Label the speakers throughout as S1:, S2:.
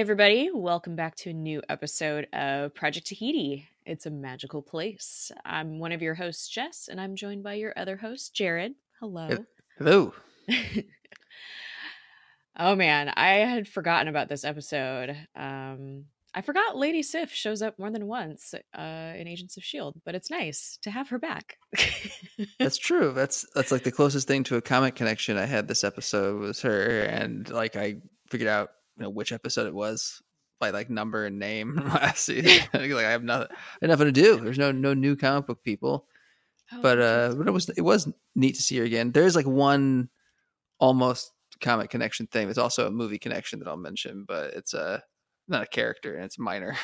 S1: Hey, everybody, welcome back to a new episode of Project Tahiti. It's a magical place. I'm one of your hosts, Jess, and I'm joined by your other host, Jared. Hello.
S2: Hello.
S1: oh, man, I had forgotten about this episode. Um, I forgot Lady Sif shows up more than once uh, in Agents of Shield, but it's nice to have her back.
S2: that's true. That's that's like the closest thing to a comic connection I had this episode was her, and like I figured out you know which episode it was by like number and name last season. like I have nothing, I have nothing to do. There's no no new comic book people, oh, but uh, but it was it was neat to see her again. There's like one almost comic connection thing. There's also a movie connection that I'll mention, but it's a uh, not a character and it's minor.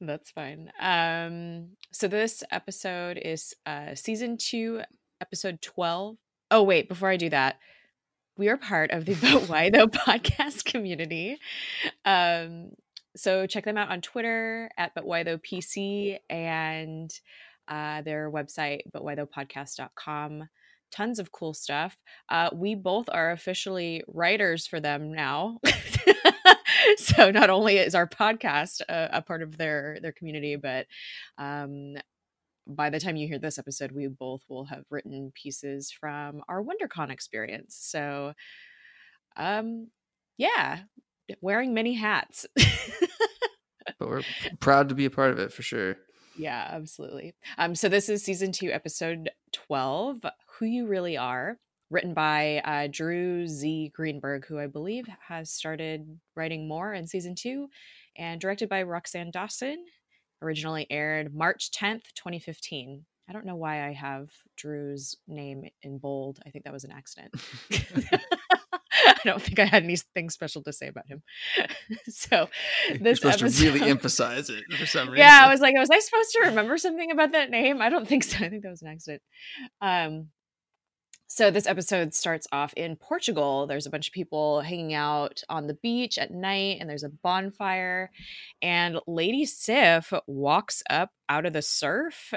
S1: That's fine. Um, so this episode is uh, season two, episode twelve. Oh wait, before I do that, we are part of the But Why Though podcast community. Um, so check them out on Twitter at But Why Though PC and uh, their website, butwhythoughpodcast.com. Tons of cool stuff. Uh, we both are officially writers for them now. so not only is our podcast a, a, part of their their community, but um, by the time you hear this episode, we both will have written pieces from our WonderCon experience. So, um, yeah, wearing many hats.
S2: but we're proud to be a part of it for sure.
S1: Yeah, absolutely. Um, so this is season two, episode twelve. Who you really are, written by uh, Drew Z. Greenberg, who I believe has started writing more in season two, and directed by Roxann Dawson originally aired March 10th, 2015. I don't know why I have Drew's name in bold. I think that was an accident. I don't think I had anything special to say about him. so
S2: this You're supposed episode, to really emphasize it for some reason.
S1: Yeah, I was like, was I supposed to remember something about that name? I don't think so. I think that was an accident. Um, so this episode starts off in Portugal. There's a bunch of people hanging out on the beach at night and there's a bonfire and Lady Sif walks up out of the surf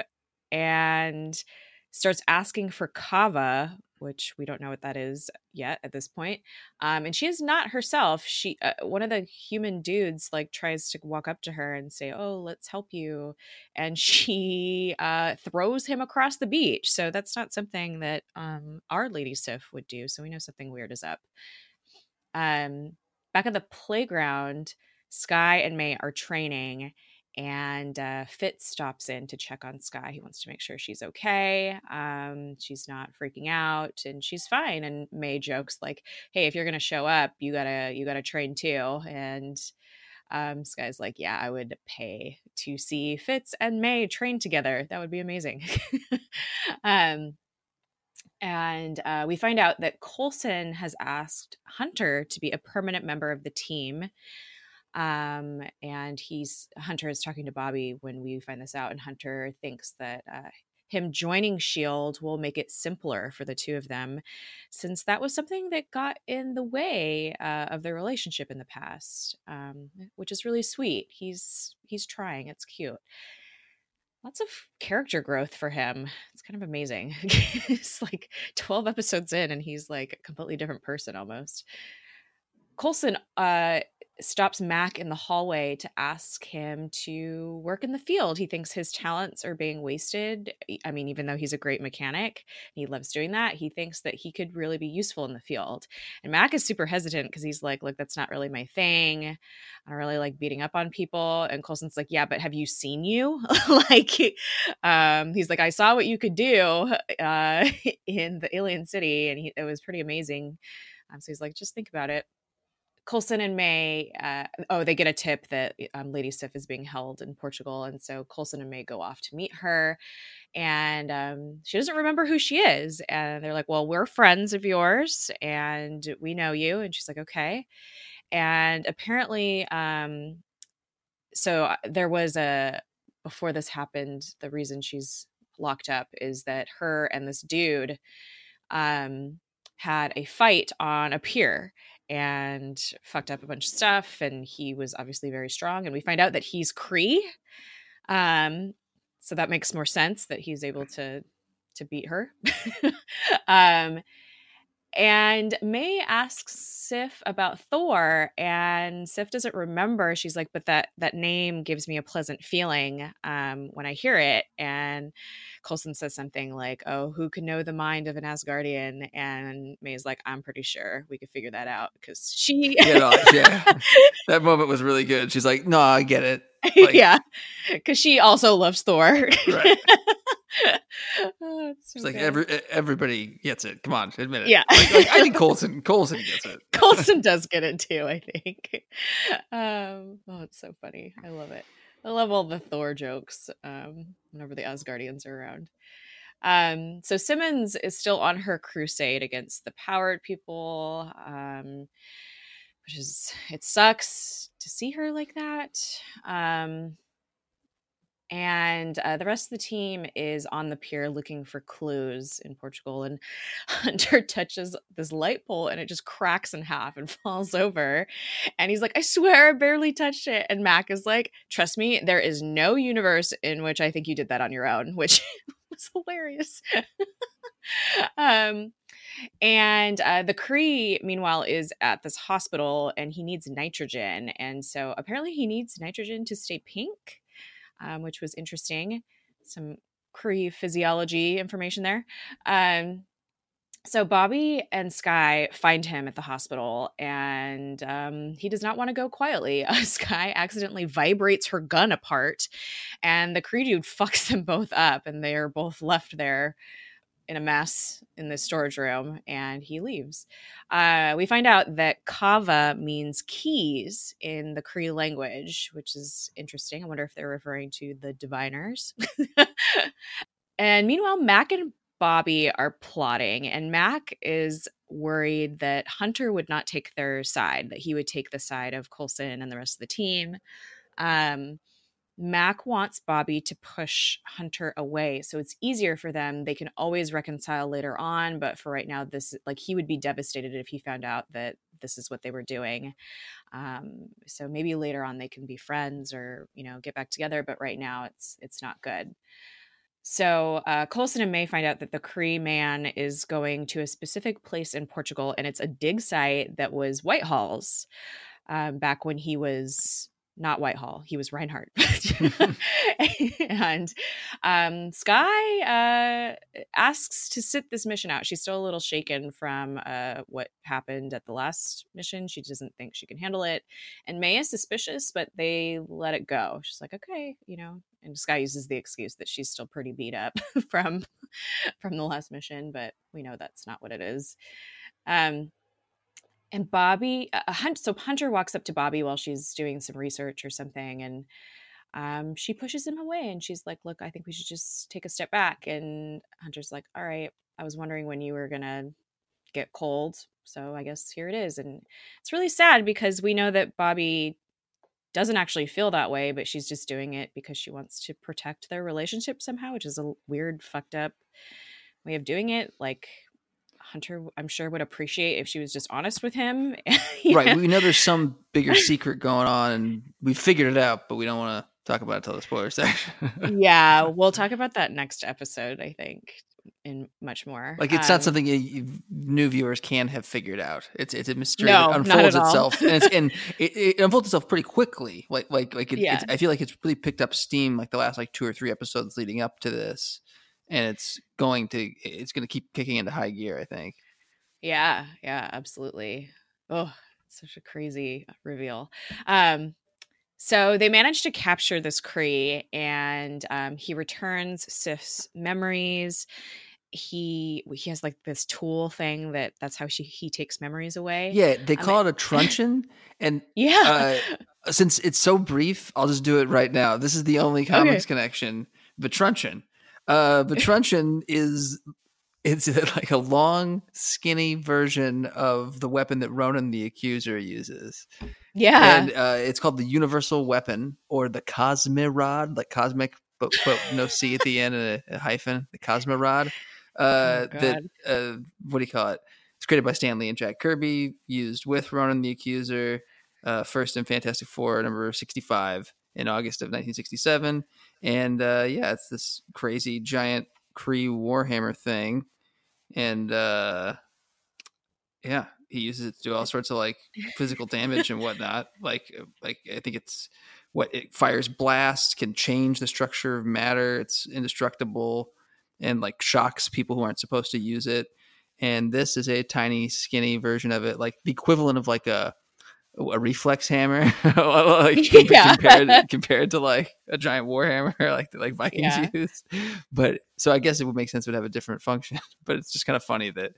S1: and starts asking for kava, which we don't know what that is yet at this point. Um, and she is not herself. She, uh, one of the human dudes, like tries to walk up to her and say, "Oh, let's help you," and she uh, throws him across the beach. So that's not something that um, our Lady Sif would do. So we know something weird is up. Um, back at the playground, Skye and May are training and uh, Fitz stops in to check on Skye. He wants to make sure she's okay. Um, she's not freaking out, and she's fine. And May jokes like, "Hey, if you're gonna show up, you gotta you gotta train too." And um, Skye's like, "Yeah, I would pay to see Fitz and May train together. That would be amazing." um, and uh, we find out that Coulson has asked Hunter to be a permanent member of the team um, and he's Hunter is talking to Bobbi when we find this out, and Hunter thinks that uh, him joining Shield will make it simpler for the two of them, since that was something that got in the way uh, of their relationship in the past, um, which is really sweet. He's he's trying. It's cute. Lots of character growth for him. It's kind of amazing. it's like 12 episodes in, and he's like a completely different person almost. Coulson uh, stops Mac in the hallway to ask him to work in the field. He thinks his talents are being wasted. I mean, even though he's a great mechanic, he loves doing that. He thinks that he could really be useful in the field. And Mac is super hesitant because he's like, look, that's not really my thing. I don't really like beating up on people. And Coulson's like, yeah, but have you seen you? like, um, he's like, I saw what you could do uh, in the alien city, and he, it was pretty amazing. Um, so he's like, just think about it. Coulson and May, uh, oh, they get a tip that um, Lady Sif is being held in Portugal. And so Coulson and May go off to meet her. And um, she doesn't remember who she is. And they're like, well, we're friends of yours and we know you. And she's like, okay. And apparently, um, so uh, there was a, before this happened, the reason she's locked up is that her and this dude um, had a fight on a pier and fucked up a bunch of stuff. And he was obviously very strong. And we find out that he's Kree. Um, so that makes more sense that he's able to to beat her. um, and May asks Sif about Thor, and Sif doesn't remember. She's like, "But that that name gives me a pleasant feeling um, when I hear it." And Coulson says something like, "Oh, who can know the mind of an Asgardian?" And May's like, "I'm pretty sure we could figure that out because she."
S2: yeah, yeah, that moment was really good. She's like, "No, I get it." Like,
S1: yeah, because she also loves Thor.
S2: Right.
S1: oh, it's so
S2: It's like
S1: good.
S2: every everybody gets it. Come on, admit it.
S1: Yeah.
S2: Like, like, I think Coulson Coulson gets it.
S1: Coulson does get it too, I think. Um, oh, it's so funny. I love it. I love all the Thor jokes um, whenever the Asgardians are around. Um, so Simmons is still on her crusade against the powered people, um, which is it sucks to see her like that. Um, and uh, the rest of the team is on the pier looking for clues in Portugal. And Hunter touches this light pole and it just cracks in half and falls over. And he's like, I swear I barely touched it. And Mac is like, Trust me, there is no universe in which I think you did that on your own, which was hilarious. um, and uh, the Kree, meanwhile, is at this hospital and he needs nitrogen. And so apparently he needs nitrogen to stay pink um, which was interesting. Some Kree physiology information there. Um, so Bobbi and Skye find him at the hospital, and um, he does not want to go quietly. Uh, Skye accidentally vibrates her gun apart, and the Kree dude fucks them both up, and they are both left there in a mess in the storage room, and he leaves. Uh, we find out that kava means keys in the Kree language, which is interesting. I wonder if they're referring to the diviners. and meanwhile, Mac and Bobbi are plotting, and Mac is worried that Hunter would not take their side, that he would take the side of Coulson and the rest of the team. Um, Mac wants Bobbi to push Hunter away so it's easier for them. They can always reconcile later on, but for right now, this like he would be devastated if he found out that this is what they were doing. Um, so maybe later on they can be friends or you know get back together, but right now it's it's not good. So uh, Coulson and May find out that the Kree man is going to a specific place in Portugal, and it's a dig site that was Whitehall's um, back when he was not Whitehall. He was Reinhardt. and um, Skye uh, asks to sit this mission out. She's still a little shaken from uh, what happened at the last mission. She doesn't think she can handle it. And May is suspicious, but they let it go. She's like, okay, you know. And Skye uses the excuse that she's still pretty beat up from from the last mission, but we know that's not what it is. Um, and Bobbi, Hunt, so Hunter walks up to Bobbi while she's doing some research or something, and um, she pushes him away, and she's like, "Look, I think we should just take a step back." And Hunter's like, "All right, I was wondering when you were gonna get cold, so I guess here it is." And it's really sad because we know that Bobbi doesn't actually feel that way, but she's just doing it because she wants to protect their relationship somehow, which is a weird, fucked up way of doing it. Like Hunter, I'm sure would appreciate if she was just honest with him.
S2: Right.
S1: know?
S2: We know there's some bigger secret going on, and we figured it out, but we don't want to talk about it till the spoiler section.
S1: yeah, we'll talk about that next episode. I think in much more.
S2: like it's
S1: Um,
S2: not something you, you, new viewers can have figured out. It's it's a mystery
S1: No,
S2: that
S1: not
S2: unfolds itself, and it's and it, it unfolds itself pretty quickly. Like like like it,
S1: Yeah.
S2: it's, I feel like it's really picked up steam like the last like two or three episodes leading up to this, and it's going to it's going to keep kicking into high gear. I think.
S1: Yeah, yeah, absolutely. Oh, such a crazy reveal. Um, so they managed to capture this Kree, and um, he returns Sif's memories. He he has like this tool thing that that's how she he takes memories away.
S2: Yeah, they
S1: Um,
S2: call it a truncheon, and
S1: yeah.
S2: since it's so brief, I'll just do it right now. This is the only comics connection. Betruncheon. Uh Betruncheon is it's like a long, skinny version of the weapon that Ronan the Accuser uses.
S1: yeah.
S2: And uh, it's called the Universal Weapon or the Cosmirod, like cosmic, but, but no C at the end and a, a hyphen, the Cosmirod. Uh,
S1: Oh,
S2: that, uh, what do you call it? It's created by Stan Lee and Jack Kirby, used with Ronan the Accuser, uh, first in Fantastic Four, number 65 in August of 1967. And uh, yeah, it's this crazy giant Kree Warhammer thing. And uh, Yeah, he uses it to do all sorts of like physical damage and whatnot. Like, like I think it's what it fires blast, can change the structure of matter. It's indestructible and like shocks people who aren't supposed to use it. And this is a tiny, skinny version of it, like the equivalent of like a a reflex hammer, like yeah. compared compared to like a giant war hammer, like like Vikings yeah. used. But so I guess it would make sense it would have a different function. But it's just kind of funny that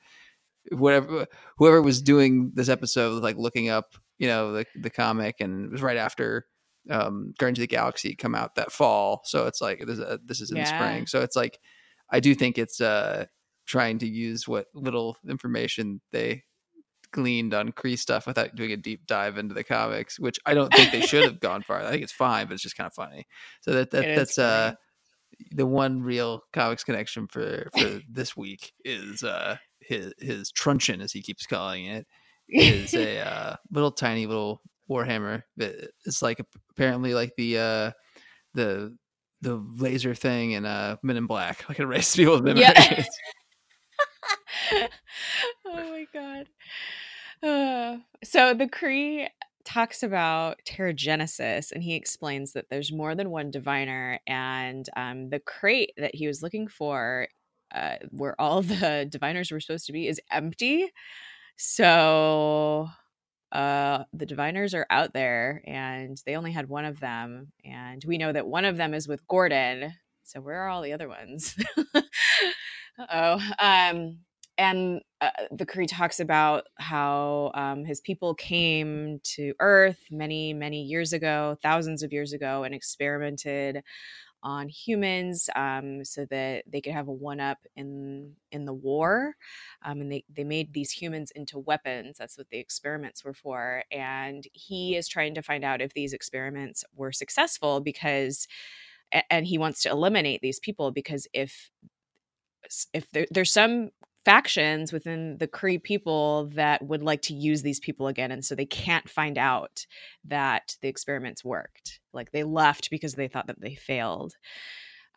S2: whatever whoever was doing this episode was like looking up, you know, the the comic, and it was right after um Guardians of the Galaxy come out that fall. So it's like this, uh, this is in yeah. the spring. So it's like I do think it's uh trying to use what little information they gleaned on Kree stuff without doing a deep dive into the comics, which I don't think they should have gone far. I think it's fine, but it's just kind of funny. So that, that that's uh the one real comics connection for for this week is uh his his truncheon as he keeps calling it is a uh, little tiny little warhammer it's like apparently like the uh the the laser thing in uh men in black like it erases people's memories yeah.
S1: oh my god so the Kree talks about Terrigenesis and he explains that there's more than one diviner and um, the crate that he was looking for uh, where all the diviners were supposed to be is empty. So uh, the diviners are out there and they only had one of them and we know that one of them is with gordon. So where are all the other ones? Oh um and uh, the Kree talks about how um, his people came to Earth many, many years ago, thousands of years ago, and experimented on humans um, so that they could have a one up in in the war um, and they, they made these humans into weapons. That's what the experiments were for and he is trying to find out if these experiments were successful because and he wants to eliminate these people because if if there, there's some factions within the Kree people that would like to use these people again. And so they can't find out that the experiments worked. Like they left because they thought that they failed.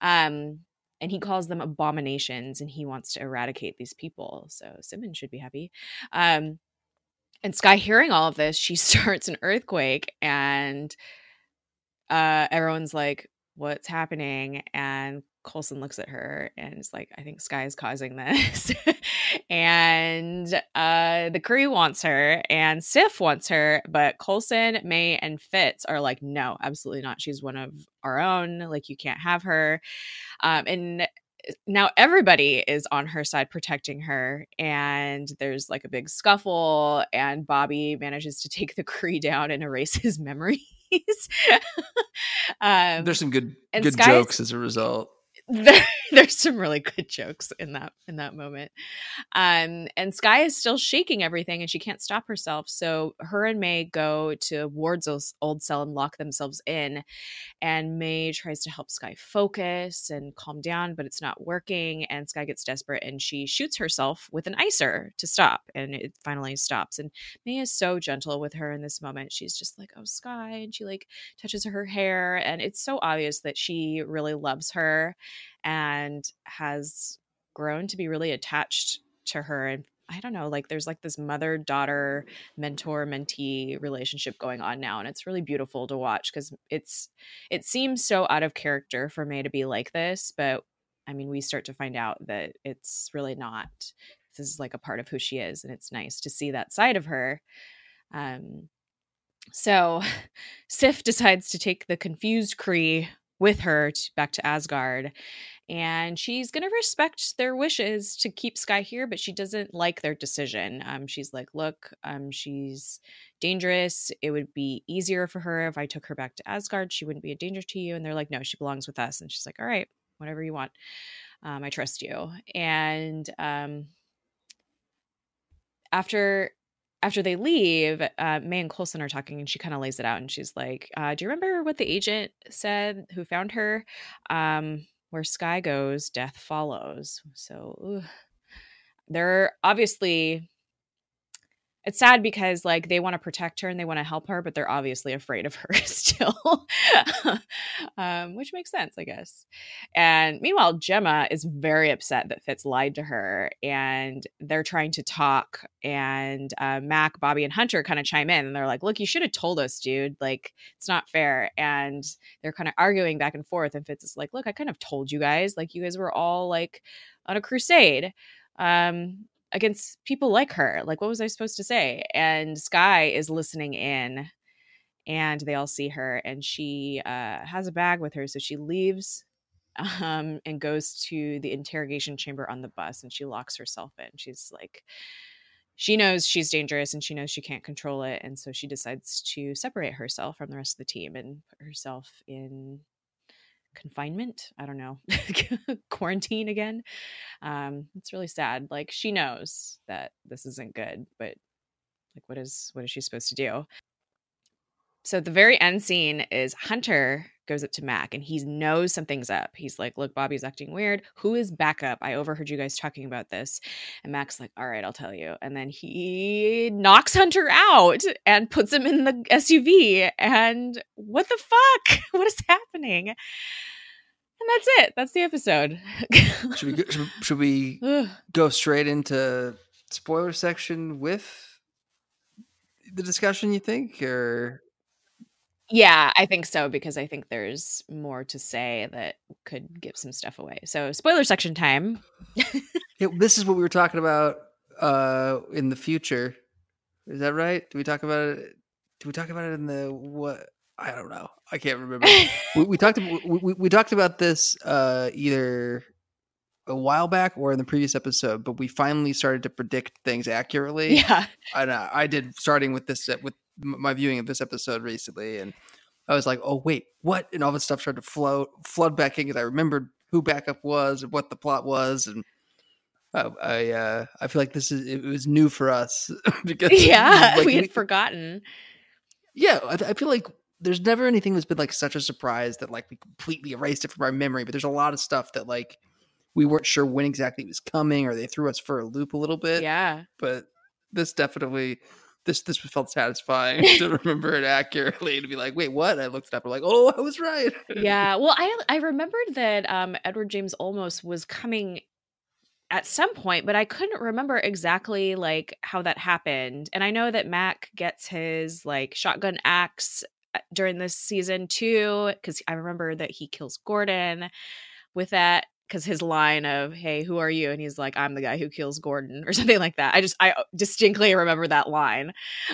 S1: Um, and he calls them abominations and he wants to eradicate these people. So Simmons should be happy. Um, and Skye, hearing all of this, she starts an earthquake and uh, everyone's like, what's happening? And Coulson looks at her and is like, I think Skye is causing this. and uh, the Kree wants her and Sif wants her, but Coulson, May, and Fitz are like, no, absolutely not. She's one of our own. Like, you can't have her. Um, and uh, now everybody is on her side protecting her and there's like a big scuffle and bobbi manages to take the Kree down and erase his memories
S2: um, there's some good good jokes as a result
S1: there, there's some really good jokes in that in that moment. Um, and Skye is still shaking everything, and she can't stop herself. So her and May go to Ward's old cell and lock themselves in. And May tries to help Skye focus and calm down, but it's not working. And Skye gets desperate, and she shoots herself with an icer to stop, and it finally stops. And May is so gentle with her in this moment. She's just like, "Oh, Skye," and she like touches her hair, and it's so obvious that she really loves her and has grown to be really attached to her and I don't know, like there's like this mother daughter mentor mentee relationship going on now and it's really beautiful to watch cuz it's it seems so out of character for May to be like this, but I mean we start to find out that it's really not. This is like a part of who she is and it's nice to see that side of her. Um so Sif decides to take the confused Kree with her to, back to Asgard. And she's going to respect their wishes to keep Skye here, but she doesn't like their decision. Um, she's like, look, um, she's dangerous. It would be easier for her if I took her back to Asgard. She wouldn't be a danger to you. And they're like, no, she belongs with us. And she's like, all right, whatever you want. Um, I trust you. And um, after after they leave, uh, May and Coulson are talking, and she kind of lays it out, and she's like, uh, "Do you remember what the agent said who found her? Um, where skye goes, death follows." So ugh. they're obviously it's sad because like they want to protect her and they want to help her, but they're obviously afraid of her still, um, which makes sense, I guess. And meanwhile, Jemma is very upset that Fitz lied to her, and they're trying to talk. And uh, Mac, Bobbi, and Hunter kind of chime in, and they're like, "Look, you should have told us, dude. Like, it's not fair." And they're kind of arguing back and forth. And Fitz is like, "Look, I kind of told you guys. Like, you guys were all like on a crusade." um against people like her. Like, what was I supposed to say? And Skye is listening in, and they all see her, and she uh, has a bag with her, so she leaves um, and goes to the interrogation chamber on the bus, and she locks herself in. She's like, she knows she's dangerous and she knows she can't control it, and so she decides to separate herself from the rest of the team and put herself in confinement i don't know quarantine again. Um it's really sad like she knows that this isn't good but like what is what is she supposed to do? So the very end scene is hunter goes up to mac and he knows something's up. He's like look bobbi's acting weird. Who is backup? I overheard you guys talking about this. And mac's like all right i'll tell you. And then he knocks hunter out and puts him in the suv and what the fuck? What is happening? And that's it. That's the episode.
S2: should we go, should, should we go straight into spoiler section with the discussion? You think, or
S1: yeah, I think so because I think there's more to say that could give some stuff away. So, spoiler section time.
S2: yeah, this is what we were talking about uh in the future. Is that right? Do we talk about it? Do we talk about it in the what? I don't know. I can't remember. we, we, talked. We, we, talked about this uh, either a while back or in the previous episode, but we finally started to predict things accurately.
S1: Yeah,
S2: and uh, I did starting with this with my viewing of this episode recently, and I was like, "Oh wait, what?" And all this stuff started to flow flood back in because I remembered who backup was and what the plot was, and I I, uh, I feel like this is it was new for us
S1: because yeah, like, we had we, forgotten.
S2: Yeah, I, I feel like there's never anything that's been like such a surprise that like we completely erased it from our memory. But there's a lot of stuff that like we weren't sure when exactly it was coming, or they threw us for a loop a little bit.
S1: Yeah.
S2: But this definitely this this felt satisfying to remember it accurately to be like, wait, what? I looked it up. I'm like, oh, I was right.
S1: yeah. Well, I I remembered that um, Edward James Olmos was coming at some point, but I couldn't remember exactly like how that happened. And I know that Mac gets his like shotgun axe uh, during this season too because i remember that he kills gordon with that because his line of hey who are you and he's like i'm the guy who kills gordon or something like that i just i uh, distinctly remember that line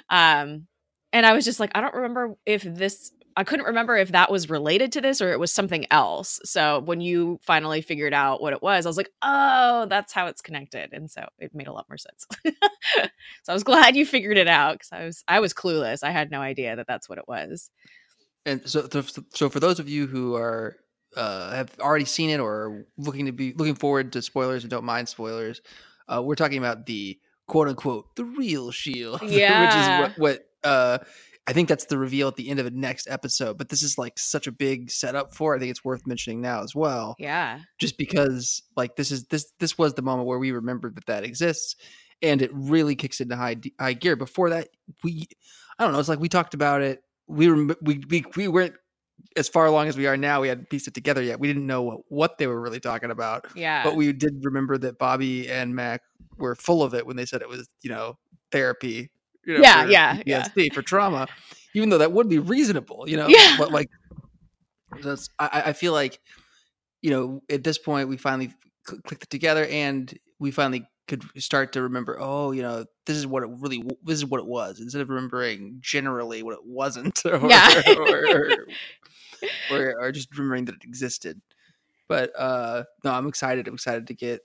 S1: um and i was just like i don't remember if this I couldn't remember if that was related to this or it was something else. So when you finally figured out what it was, I was like, oh, that's how it's connected. And so it made a lot more sense. so I was glad you figured it out because I was I was clueless. I had no idea that that's what it was.
S2: And so, so for those of you who are uh, have already seen it or looking to be looking forward to spoilers and don't mind spoilers, uh, we're talking about the quote unquote the real shield,
S1: yeah.
S2: which is what what uh, I think that's the reveal at the end of the next episode. But this is like such a big setup for. I think it's worth mentioning now as well.
S1: Yeah.
S2: Just because like this is this this was the moment where we remembered that that exists, and it really kicks into high high gear. Before that, we I don't know. It's like we talked about it. We were we we we weren't as far along as we are now. We hadn't pieced it together yet. We didn't know what what they were really talking about.
S1: Yeah.
S2: But we did remember that Bobbi and Mac were full of it when they said it was you know therapy
S1: you know, yeah, yeah, PTSD
S2: yeah. for trauma, even though that would be reasonable, you know.
S1: Yeah.
S2: But like, that's, I, I feel like, you know, at this point we finally clicked it together, and we finally could start to remember. Oh, you know, this is what it really, this is what it was. Instead of remembering generally what it wasn't, or,
S1: yeah.
S2: or, or, or, just remembering that it existed. But uh no, I'm excited. I'm excited to get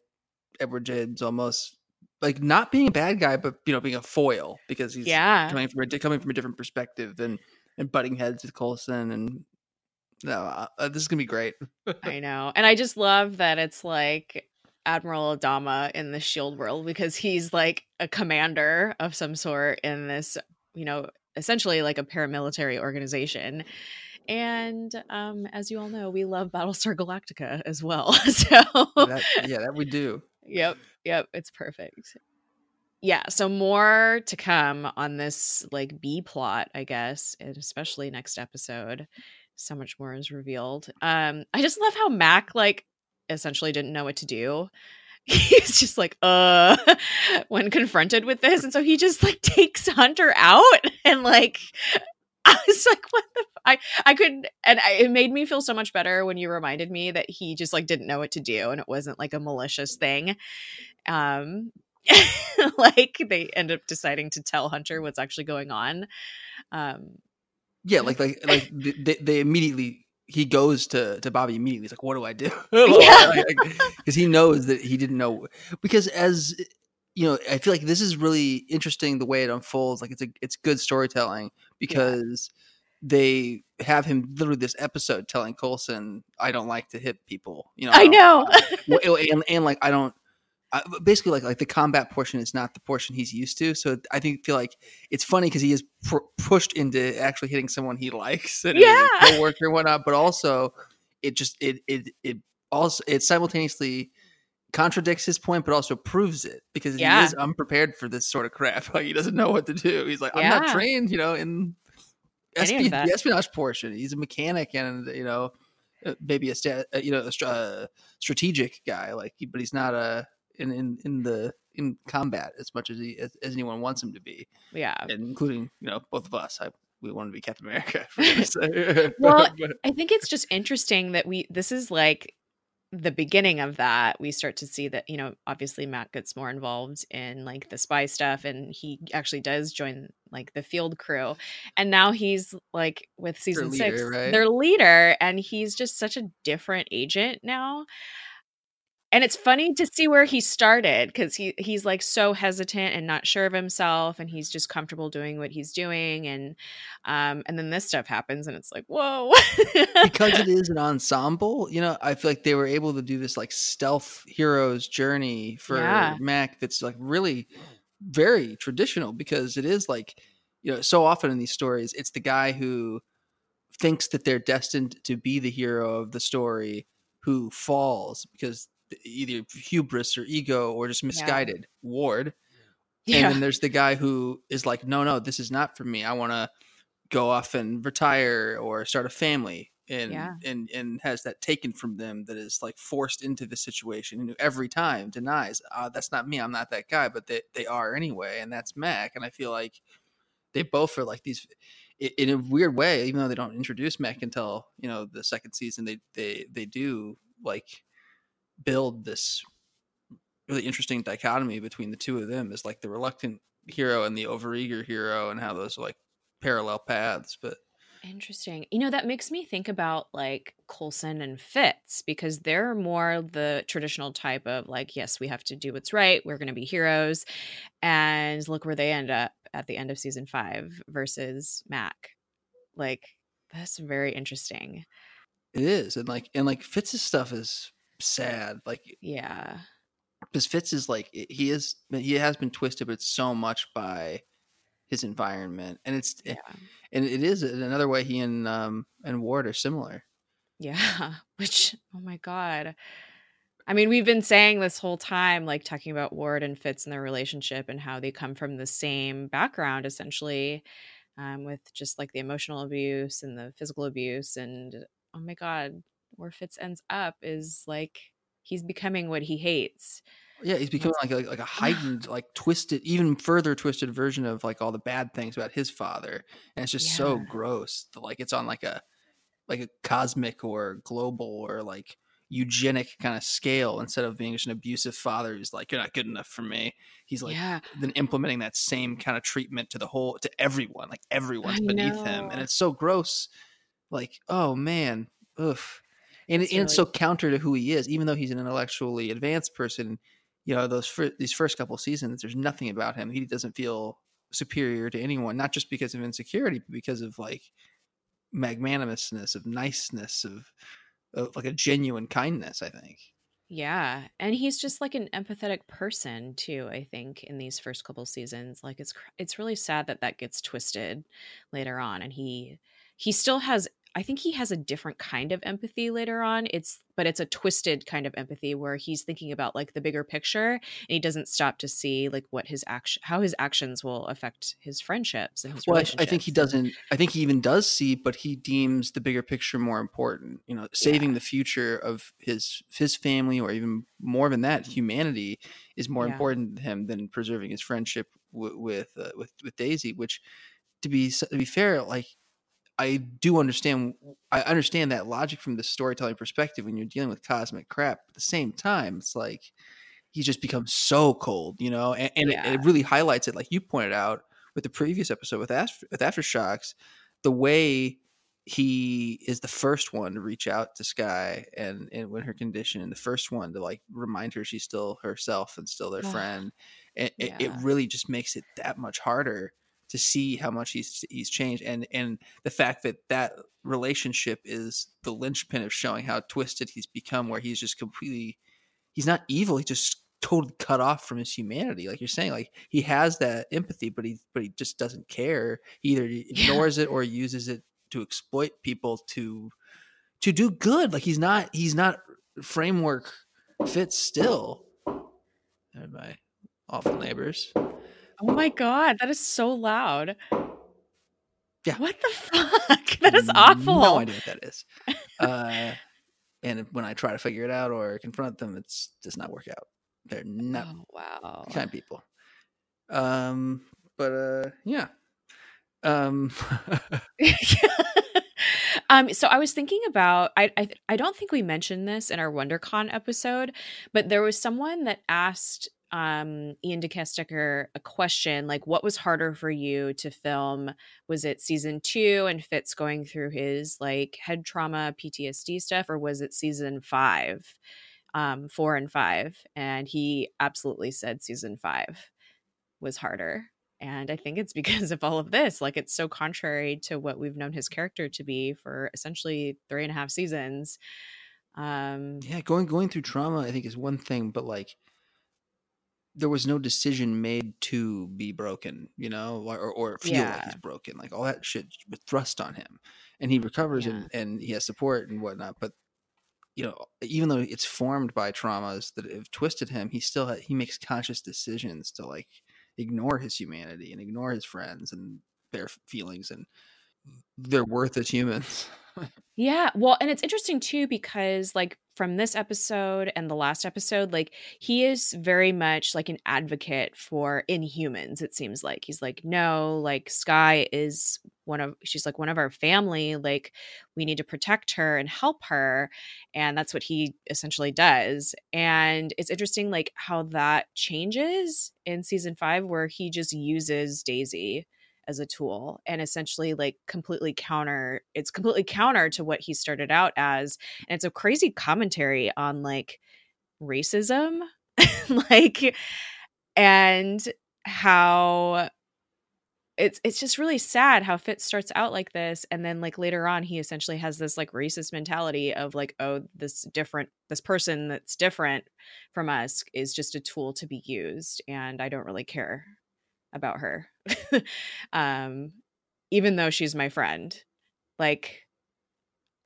S2: Edward James Olmos like not being a bad guy, but you know, being a foil because he's
S1: yeah
S2: coming from a, coming from a different perspective and and butting heads with Coulson and no, uh, this is gonna be great.
S1: I know, and I just love that it's like Admiral Adama in the Shield world because he's like a commander of some sort in this, you know, essentially like a paramilitary organization. And um, as you all know, we love Battlestar Galactica as well. So
S2: that, yeah, that we do.
S1: Yep. Yep. It's perfect. yeah, so more to come on this like B plot, I guess, and especially next episode. So much more is revealed. Um, I just love how Mac like essentially didn't know what to do. He's just like, uh, when confronted with this, and so he just like takes Hunter out and like I was like, what the? F-? I I could, and I, it made me feel so much better when you reminded me that he just like didn't know what to do, and it wasn't like a malicious thing. Um, like they end up deciding to tell Hunter what's actually going on. Um,
S2: yeah, like like like they, they immediately he goes to to Bobbi immediately. He's like, "What do I do?"
S1: yeah,
S2: because he knows that he didn't know. Because as you know, I feel like this is really interesting the way it unfolds. Like it's a it's good storytelling because yeah. they have him literally this episode telling Coulson, "I don't like to hit people." You know,
S1: I, I know,
S2: and, and like I don't uh, basically like like the combat portion is not the portion he's used to. So I think feel like it's funny because he is pr- pushed into actually hitting someone he likes and
S1: yeah,
S2: coworker and whatnot. But also, it just it it it also it simultaneously contradicts his point, but also proves it because yeah. he is unprepared for this sort of crap. Like he doesn't know what to do. He's like, I'm yeah. not trained, you know, in esp- the espionage portion. He's a mechanic and you know uh, maybe a sta- uh, you know a, uh, strategic guy like but he's not a in in, in the in combat as much as he as, as anyone wants him to be.
S1: Yeah,
S2: and including you know both of us. I we want to be Captain America.
S1: well, I think it's just interesting that we this is like the beginning of that we start to see that you know obviously matt gets more involved in like the spy stuff and he actually does join like the field crew and now he's like with season leader, six right? their leader and he's just such a different agent now and it's funny to see where he started because he he's like so hesitant and not sure of himself and he's just comfortable doing what he's doing and um and then this stuff happens and it's like whoa
S2: because it is an ensemble you know i feel like they were able to do this like stealth hero's journey for yeah. mac that's like really very traditional because it is like you know so often in these stories it's the guy who thinks that they're destined to be the hero of the story who falls because either hubris or ego or just misguided yeah. ward yeah. and then there's the guy who is like no no this is not for me i want to go off and retire or start a family and yeah. and and has that taken from them that is like forced into the situation and every time denies uh, that's not me i'm not that guy but they, they are anyway and that's mac and i feel like they both are like these in a weird way even though they don't introduce mac until you know the second season they they they do like build this really interesting dichotomy between the two of them is like the reluctant hero and the overeager hero and how those are like parallel paths but
S1: interesting. You know that makes me think about like coulson and fitz because they're more the traditional type of like yes we have to do what's right we're going to be heroes and look where they end up at the end of season five versus mac. Like that's very interesting.
S2: It is and like and like fitz's stuff is sad. Like
S1: yeah,
S2: because Fitz is like he is he has been twisted, but so much by his environment, and it's eh, yeah. and it is another way he and um and Ward are similar.
S1: Yeah, which oh my god. I mean, we've been saying this whole time, like talking about Ward and Fitz and their relationship and how they come from the same background, essentially, um, with just like the emotional abuse and the physical abuse. And oh my God, where Fitz ends up is like he's becoming what he hates.
S2: Yeah, he's becoming like a, like a heightened, like twisted, even further twisted version of like all the bad things about his father, and it's just yeah. so gross. Like it's on like a like a cosmic or global or like eugenic kind of scale instead of being just an abusive father who's like you're not good enough for me he's like yeah. then implementing that same kind of treatment to the whole to everyone like everyone's I beneath know. him and it's so gross like oh man oof and, it's, and it's so counter to who he is even though he's an intellectually advanced person you know those fir- these first couple seasons there's nothing about him. He doesn't feel superior to anyone not just because of insecurity but because of like magnanimousness of niceness of, of like a genuine kindness i think.
S1: Yeah and he's just like an empathetic person too i think in these first couple seasons. Like it's it's really sad that that gets twisted later on and he he still has I think he has a different kind of empathy later on. It's but it's a twisted kind of empathy where he's thinking about like the bigger picture and he doesn't stop to see like what his action how his actions will affect his friendships and his
S2: well, I, think he doesn't. I think he even does see, but he deems the bigger picture more important. You know, saving
S1: Yeah.
S2: the future of his his family, or even more than that, humanity, is more
S1: Yeah.
S2: important to him than preserving his friendship w- with uh, with with Daisy. Which, to be to be fair, like I do understand. I understand that logic from the storytelling perspective when you're dealing with cosmic crap. At the same time, it's like he just becomes so cold, you know, and, and
S1: Yeah.
S2: it, it really highlights it, like you pointed out with the previous episode with After, with aftershocks, the way he is the first one to reach out to Skye and and when her condition, and the first one to like remind her she's still herself and still their
S1: Ugh.
S2: friend. And it, it really just makes it that much harder to see how much he's he's changed, and and the fact that that relationship is the linchpin of showing how twisted he's become, where he's just completely he's not evil he's just totally cut off from his humanity like you're saying like he has that empathy but he but he just doesn't care. He either ignores it or uses it to exploit people to to do good like he's not he's not framework Fitz still. They're my awful neighbors
S1: Oh my god, that is so loud.
S2: Yeah.
S1: What the fuck? That is awful.
S2: I have no idea what that is uh and when i try to figure it out or confront them it's does not work out they're not
S1: Oh wow.
S2: kind people. Um, but uh, yeah. Um,
S1: um so i was thinking about I, I i don't think we mentioned this in our wondercon episode but there was someone that asked um Iain De Caestecker a question like what was harder for you to film was it season two and fitz going through his like head trauma ptsd stuff or was it season five um four and five and he absolutely said season five was harder and I think it's because of all of this. Like, it's so contrary to what we've known his character to be for essentially three and a half seasons. Um,
S2: yeah, going going through trauma, I think is one thing, but like, there was no decision made to be broken, you know, or or feel like he's broken. Like all that shit was thrust on him, and he recovers
S1: Yeah.
S2: and and he has support and whatnot. But you know, even though it's formed by traumas that have twisted him, he still he makes conscious decisions to like ignore his humanity and ignore his friends and their feelings and their worth as humans.
S1: Yeah, well, and it's interesting too because like from this episode and the last episode, like he is very much like an advocate for inhumans, it seems like. He's like, "No, like Skye is one of she's like one of our family, like we need to protect her and help her." And that's what he essentially does. And it's interesting like how that changes in season 5 where he just uses Daisy as a tool and essentially like completely counter it's completely counter to what he started out as and it's a crazy commentary on like racism like and how it's it's just really sad how Fitz starts out like this and then like later on he essentially has this like racist mentality of like oh this different this person that's different from us is just a tool to be used and I don't really care about her um even though she's my friend like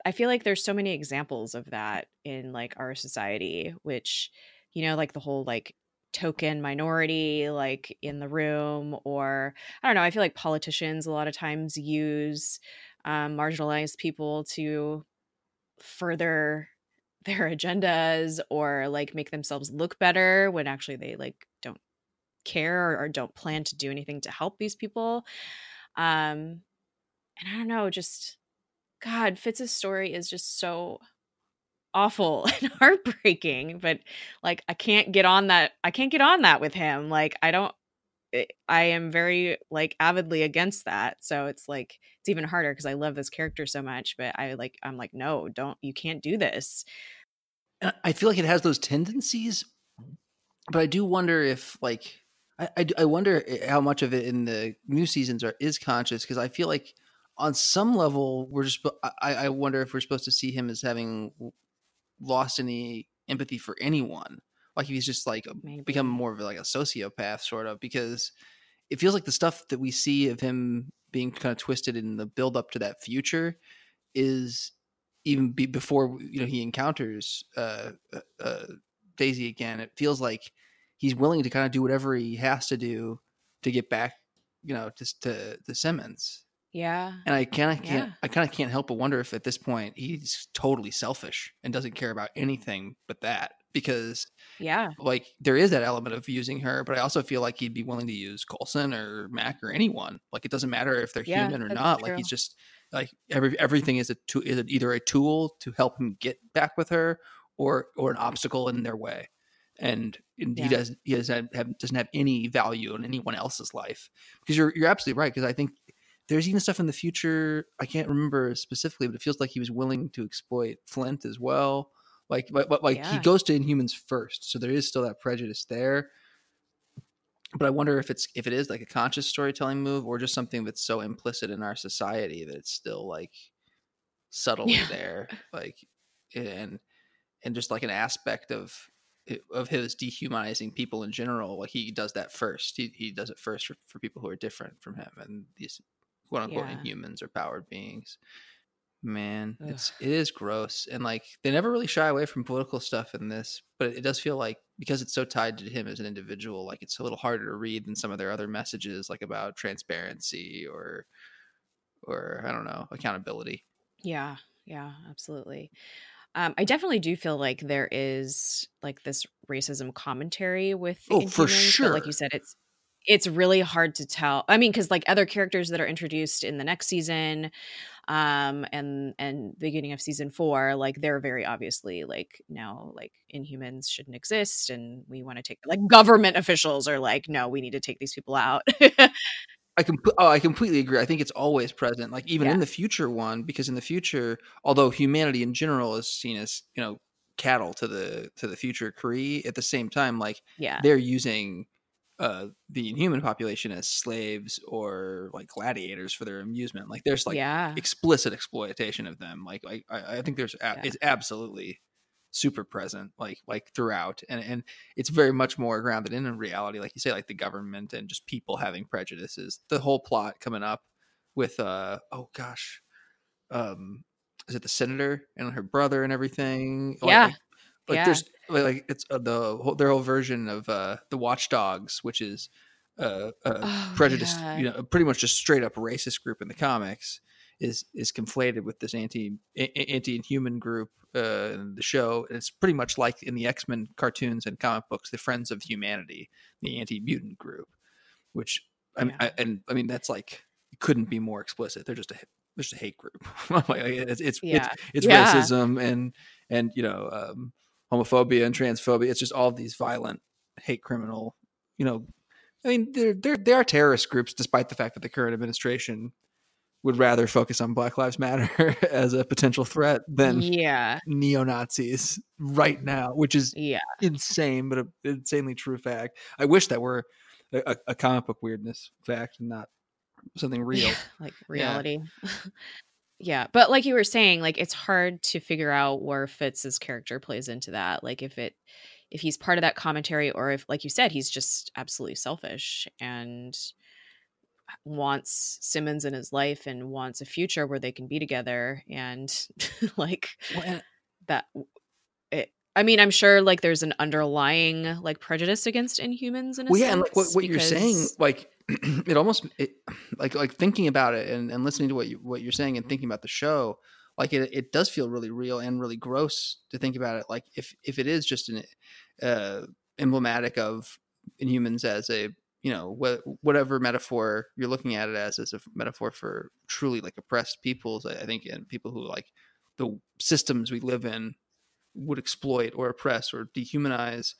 S1: i feel like there's so many examples of that in like our society which you know like the whole like token minority like in the room or i don't know i feel like politicians a lot of times use um, marginalized people to further their agendas or like make themselves look better when actually they like don't care or, or don't plan to do anything to help these people um and i don't know just god fitz's story is just so awful and heartbreaking but like i can't get on that i can't get on that with him like i don't I- i am very like avidly against that so it's like it's even harder because i love this character so much but i like i'm like no don't you can't do this.
S2: I feel like it has those tendencies, but I do wonder if like I, I, I wonder how much of it in the new seasons are is conscious because I feel like on some level we're just I, I wonder if we're supposed to see him as having lost any empathy for anyone like if he's just like
S1: Maybe.
S2: become more of like a sociopath sort of because it feels like the stuff that we see of him being kind of twisted in the build up to that future is even be, before you know he encounters uh, uh, uh, Daisy again. It feels like he's willing to kind of do whatever he has to do to get back, you know, to to, to Simmons.
S1: Yeah.
S2: And I kind of can't,
S1: Yeah.
S2: I kind of can't help but wonder if at this point he's totally selfish and doesn't care about anything but that. Because
S1: Yeah.
S2: like there is that element of using her, but I also feel like he'd be willing to use Coulson or Mack or anyone. Like it doesn't matter if they're
S1: Yeah,
S2: human or not. Like he's just like every everything is a tool, is either a tool to help him get back with her or or an obstacle in their way. And, and
S1: Yeah.
S2: he does he doesn't have doesn't have any value in anyone else's life because you're you're absolutely right because I think there's even stuff in the future I can't remember specifically, but it feels like he was willing to exploit Flint as well. Like, but, but like he goes to Inhumans first, so there is still that prejudice there. But I wonder if it's if it is like a conscious storytelling move or just something that's so implicit in our society that it's still like subtly
S1: Yeah.
S2: there, like and and just like an aspect of of his dehumanizing people in general. Like he does that first. He he does it first for, for people who are different from him and these quote unquote
S1: Yeah.
S2: inhumans or powered beings. Man,
S1: Ugh.
S2: it's it is gross, and like they never really shy away from political stuff in this, but it does feel like because it's so tied to him as an individual, like it's a little harder to read than some of their other messages, like about transparency or or I don't know accountability.
S1: Yeah, yeah, absolutely. Um, I definitely do feel like there is like this racism commentary with the
S2: Oh, for
S1: but like you said, it's it's really hard to tell. I mean, because like other characters that are introduced in the next season, um, and and beginning of season four, like they're very obviously like now like Inhumans shouldn't exist, and we want to take like government officials are like, no, we need to take these people out.
S2: I can oh, I completely agree. I think it's always present, like even
S1: Yeah.
S2: in the future one, because in the future, although humanity in general is seen as you know cattle to the to the future Kree, at the same time, like
S1: yeah,
S2: they're using uh the inhuman population as slaves or like gladiators for their amusement. Like there's like
S1: yeah,
S2: explicit exploitation of them. Like I, I think there's a-
S1: Yeah.
S2: it's absolutely super present like like throughout and and it's very much more grounded in reality like you say like the government and just people having prejudices the whole plot coming up with uh oh gosh um is it the senator and her brother and everything Like-
S1: Yeah.
S2: like, like
S1: Yeah.
S2: there's like, it's uh, the whole, their whole version of uh the watchdogs which is uh, uh
S1: Oh,
S2: prejudiced you know pretty much just straight up racist group in the comics is is conflated with this anti anti human group uh, in the show. And it's pretty much like in the X Men cartoons and comic books, the Friends of Humanity, the anti mutant group. Which I, mean,
S1: Yeah.
S2: I and I mean that's like it couldn't be more explicit. They're just a they're just a hate group. it's it's,
S1: Yeah.
S2: it's it's
S1: Yeah.
S2: racism and and you know um, homophobia and transphobia. It's just all these violent hate criminal. You know, I mean they're they're they are terrorist groups, despite the fact that the current administration would rather focus on Black Lives Matter as a potential threat than
S1: yeah,
S2: neo Nazis right now, which is
S1: yeah.
S2: insane, but an insanely true fact. I wish that were a, a- comic book weirdness fact, and not something real.
S1: Yeah, like reality. Yeah. but like you were saying, like it's hard to figure out where Fitz's character plays into that. Like if it if he's part of that commentary or if like you said he's just absolutely selfish and wants Simmons in his life and wants a future where they can be together and like
S2: and-
S1: that it I mean, I'm sure like there's an underlying like prejudice against inhumans in a
S2: well,
S1: sense.
S2: yeah, and like what, what you're saying, like it almost it, like like thinking about it and, and listening to what you what you're saying and thinking about the show, like it it does feel really real and really gross to think about it. Like if if it is just an uh, emblematic of Inhumans as a you know wh- whatever metaphor you're looking at it as as a metaphor for truly like oppressed peoples, I, think, and people who like the systems we live in would exploit or oppress or dehumanize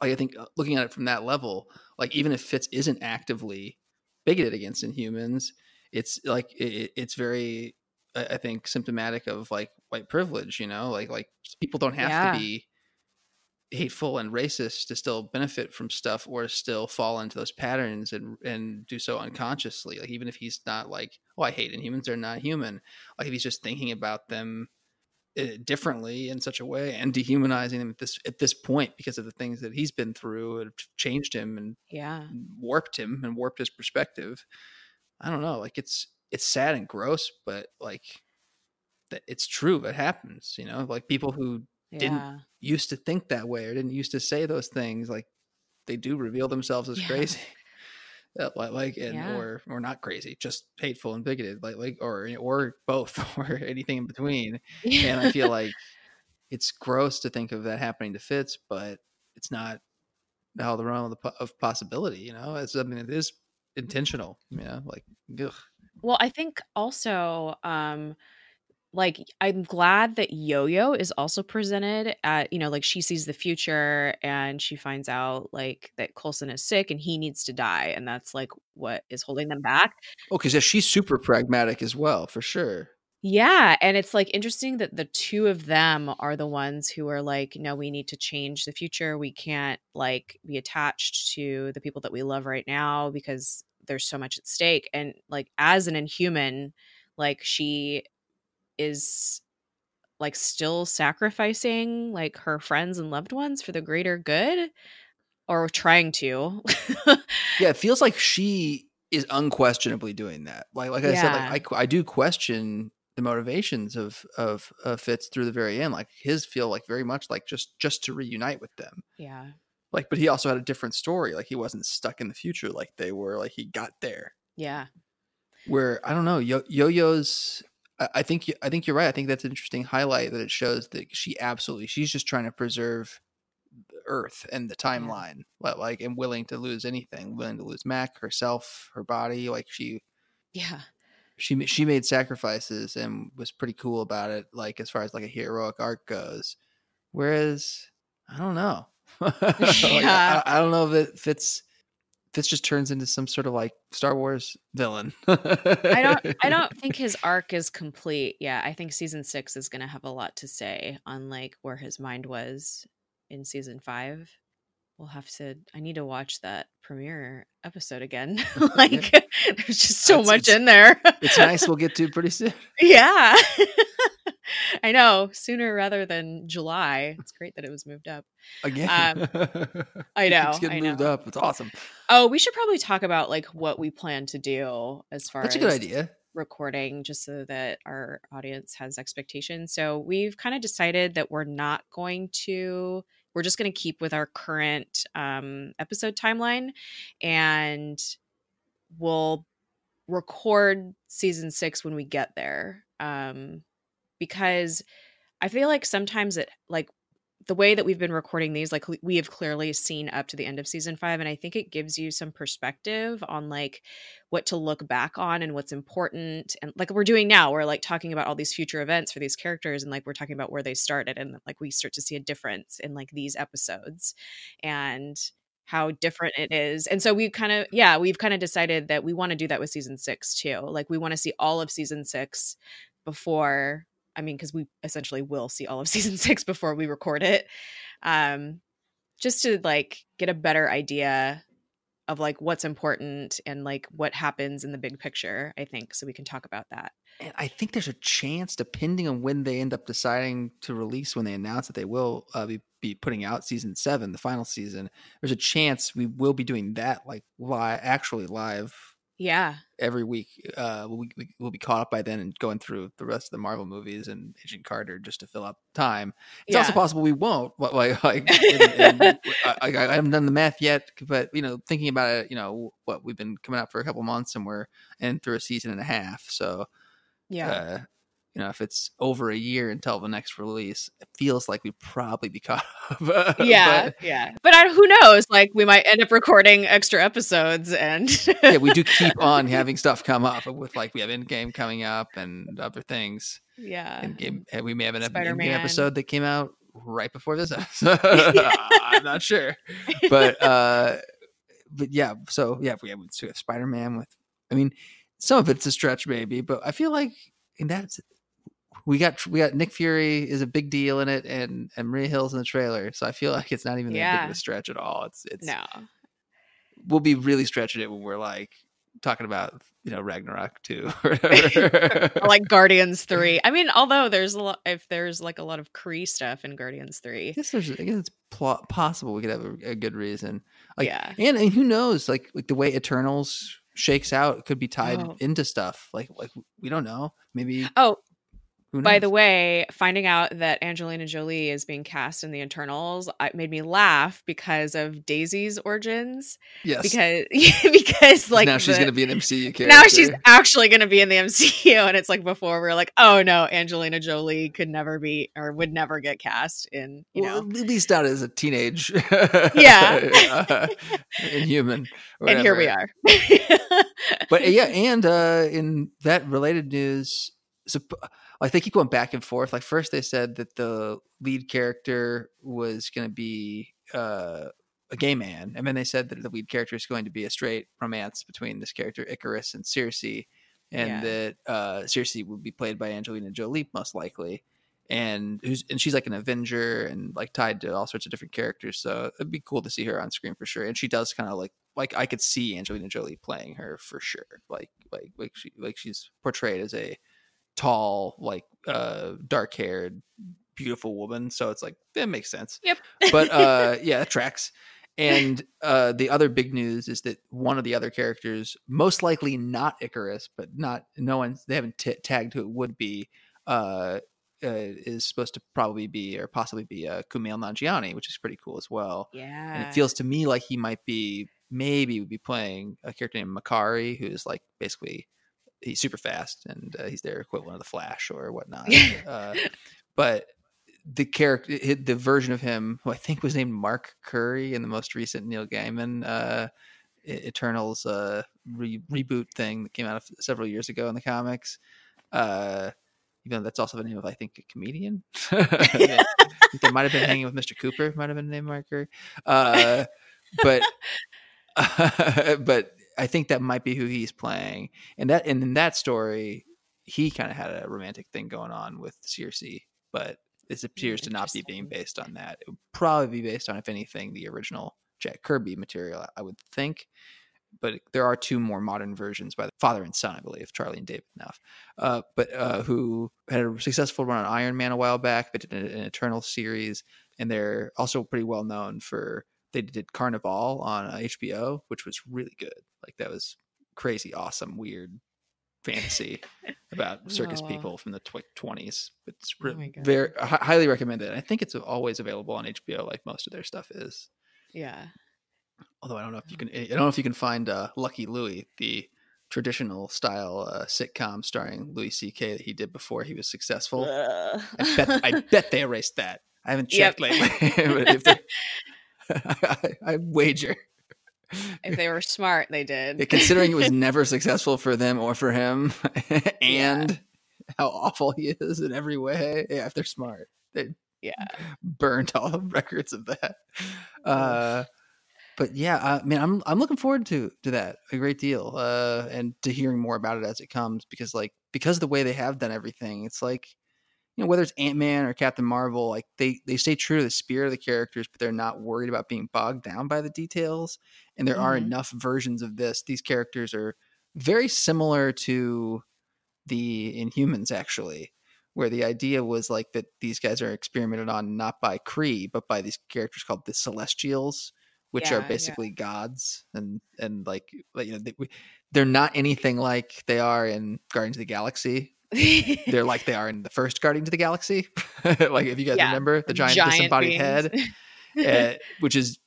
S2: like I think uh, looking at it from that level, like even if Fitz isn't actively bigoted against Inhumans, it's like it, it's very, I I think, symptomatic of like white privilege. You know, like like people don't have
S1: Yeah.
S2: to be hateful and racist to still benefit from stuff or still fall into those patterns and and do so unconsciously. Like even if he's not like, oh, I hate Inhumans, they're not human. Like if he's just thinking about them uh, differently in such a way and dehumanizing him at this at this point because of the things that he's been through and changed him and
S1: yeah.
S2: warped him and warped his perspective. I don't know, like it's it's sad and gross, but like that it's true. It happens. You know, like people who didn't used to think that way or didn't used to say those things, like they do reveal themselves as
S1: Yeah.
S2: crazy. Like, and
S1: Yeah.
S2: or or not crazy, just hateful and bigoted, like like or or both or anything in between. And I feel like it's gross to think of that happening to Fitz, but it's not out of the realm of, the, of possibility. You know, it's I mean it is intentional. You know, like ugh.
S1: Well, I think also, um, like I'm glad that Yo-Yo is also presented at, you know, like she sees the future and she finds out like that Coulson is sick and he needs to die, and that's like what is holding them back.
S2: oh, because yeah, she's super pragmatic as well, for sure.
S1: Yeah, and it's like interesting that the two of them are the ones who are like, no, we need to change the future. We can't like be attached to the people that we love right now because there's so much at stake. And like as an inhuman, like she is like still sacrificing like her friends and loved ones for the greater good or trying to.
S2: Yeah, it feels like she is unquestionably doing that. Like like I said, like I I do question the motivations of of of Fitz through the very end. Like his feel like very much like just just to reunite with them.
S1: yeah.
S2: Like, but he also had a different story. Like he wasn't stuck in the future like they were. Like he got there.
S1: Yeah.
S2: Where I don't know, yo-yos. I think you- I think you're right. I think that's an interesting highlight that it shows that she absolutely she's just trying to preserve the Earth and the timeline, li- like and willing to lose anything, willing to lose Mack herself, her body. Like she
S1: Yeah.
S2: she she made sacrifices and was pretty cool about it. Like as far as like a heroic arc goes, whereas I don't know. Like, I, I don't know if it fits. Fitz just turns into some sort of like Star Wars villain.
S1: I don't I don't think his arc is complete. Yeah, I think season 6 is going to have a lot to say on like where his mind was in season 5. We'll have to I need to watch that premiere episode again. like there's just uh, so
S2: It's-
S1: much
S2: it's-
S1: in there.
S2: it's nice. We'll get to pretty soon.
S1: yeah. I know, sooner rather than July. It's great that it was moved up.
S2: Again,
S1: um,
S2: I
S1: know,
S2: it's getting
S1: I
S2: moved
S1: know.
S2: up. It's awesome.
S1: Oh, we should probably talk about like what we plan to do as far
S2: That's a
S1: as
S2: good idea.
S1: recording just so that our audience has expectations. So we've kind of decided that we're not going to we're just going to keep with our current um, episode timeline and we'll record season 6 when we get there. Um because I feel like sometimes it like the way that we've been recording these like we have clearly seen up to the end of season 5 and I think it gives you some perspective on like what to look back on and what's important and like we're doing now we're like talking about all these future events for these characters and like we're talking about where they started and like we start to see a difference in like these episodes and how different it is. And so we kind of yeah we've kind of decided that we want to do that with season six too. Like we want to see all of season six before i mean because we essentially will see all of season six before we record it um just to like get a better idea of like what's important and like what happens in the big picture i think so we can talk about that.
S2: And I think there's a chance, depending on when they end up deciding to release, when they announce that they will uh, be, be putting out season seven, the final season, there's a chance we will be doing that like live, actually live
S1: yeah
S2: every week. Uh, we'll, we, we'll be caught up by then and going through the rest of the Marvel movies and Agent Carter just to fill up time. It's also possible we won't. But like, like and, and I, I, I haven't done the math yet, but you know, thinking about it, you know, what we've been coming out for a couple months and we're in through a season and a half, so
S1: yeah
S2: uh, you know, if it's over a year until the next release, it feels like we'd probably be caught up.
S1: yeah
S2: But,
S1: yeah but I, who knows like we might end up recording extra episodes and
S2: yeah, we do keep on having stuff come up with like we have Endgame coming up and other things.
S1: yeah
S2: Endgame, and we may have an ep- Endgame
S1: Spider-Man.
S2: episode that came out right before this episode. I'm not sure, but uh, but yeah. So yeah, if we have, we Spider Man with. I mean, some of it's a stretch maybe, but I feel like in that we got we got Nick Fury is a big deal in it, and and Maria Hill's in the trailer, so I feel like it's not even that big of a stretch at all. It's it's
S1: no
S2: we'll be really stretching it when we're like talking about you know Ragnarok two, or
S1: like Guardians 3. I mean, although there's a lot if there's like a lot of Kree stuff in Guardians 3.
S2: I guess there's I guess it's pl- possible we could have a, a good reason. Like,
S1: Yeah.
S2: and, and who knows? Like like the way Eternals shakes out could be tied
S1: Oh.
S2: into stuff. Like like we don't know. Maybe
S1: Oh, By the way, finding out that Angelina Jolie is being cast in the Eternals made me laugh because of Daisy's origins.
S2: yes,
S1: Because because like
S2: now she's
S1: the-
S2: to be an MCU character.
S1: now she's actually going to be in the MCU, and it's like before we were like, oh no, Angelina Jolie could never be or would never get cast in you
S2: well,
S1: know.
S2: at least not as a teenage.
S1: Yeah.
S2: uh, inhuman.
S1: And here we are.
S2: But yeah, and uh, in that related news, supp- like they keep going back and forth. Like first they said that the lead character was going to be uh, a gay man, and then they said that the lead character is going to be a straight romance between this character Icarus and Circe, and
S1: Yeah.
S2: that uh, Circe would be played by Angelina Jolie most likely. And who's and she's like an Avenger and like tied to all sorts of different characters. So it'd be cool to see her on screen for sure. And she does kind of like like I could see Angelina Jolie playing her for sure. Like like like she like she's portrayed as a tall, like uh dark haired, beautiful woman. So it's like that makes sense.
S1: Yep.
S2: But uh yeah, that tracks. And uh the other big news is that one of the other characters, most likely not Icarus, but not no one they haven't t- tagged who it would be, uh, uh is supposed to probably be or possibly be uh Kumail Nanjiani, which is pretty cool as well
S1: yeah.
S2: and it feels to me like he might be maybe would be playing a character named Makkari, who's like basically he's super fast and uh, he's their equivalent of the Flash or whatnot. uh, but the character, the version of him, who I think was named Mark Curry in the most recent Neil Gaiman uh, Eternals uh, re- reboot thing that came out several years ago in the comics. Uh, even though that's also the name of I think a comedian. Think they might have been hanging with Mr. Cooper. Might have been named Mark Curry. Uh, but but I think that might be who he's playing. And that and in that story, he kind of had a romantic thing going on with Circe, but this appears to not be being based on that. It would probably be based on, if anything, the original Jack Kirby material, I would think. But there are two more modern versions by the father and son, I believe, Charlie and David Neff, uh, but uh, who had a successful run on Iron Man a while back, but did an, an Eternal series, and they're also pretty well known for they did Carnivàle on uh, HBO, which was really good. Like that was crazy, awesome, weird fantasy about circus
S1: Oh.
S2: people from the twenties. It's
S1: Oh
S2: re-
S1: God.
S2: very hi- highly recommended. I think it's always available on HBO, like most of their stuff is.
S1: yeah.
S2: Although I don't know if you can, I don't know if you can find uh, Lucky Louie, the traditional style uh, sitcom starring Louis C.K. that he did before he was successful.
S1: Ugh.
S2: I bet I bet they erased that. I haven't
S1: Yep.
S2: checked lately, but if they, I, I wager.
S1: if they were smart, they did.
S2: Yeah, considering it was never successful for them or for him, and how awful he is in every way. Yeah, if they're smart, they
S1: Yeah.
S2: burned all the records of that. Uh, but yeah, I mean, I'm I'm looking forward to to that a great deal, uh, and to hearing more about it as it comes because like because of the way they have done everything, it's like you know whether it's Ant Man or Captain Marvel, like they they stay true to the spirit of the characters, but they're not worried about being bogged down by the details. And there are
S1: Mhm.
S2: enough versions of this. These characters are very similar to the Inhumans, actually, where the idea was like that these guys are experimented on not by Kree, but by these characters called the Celestials, which
S1: Yeah,
S2: are
S1: yeah.
S2: basically gods, and and like you know they, they're not anything like they are in Guardians of the Galaxy. They're like they are in the first Guardians of the Galaxy. like if you guys
S1: Yeah,
S2: remember the giant, disembodied head uh, which is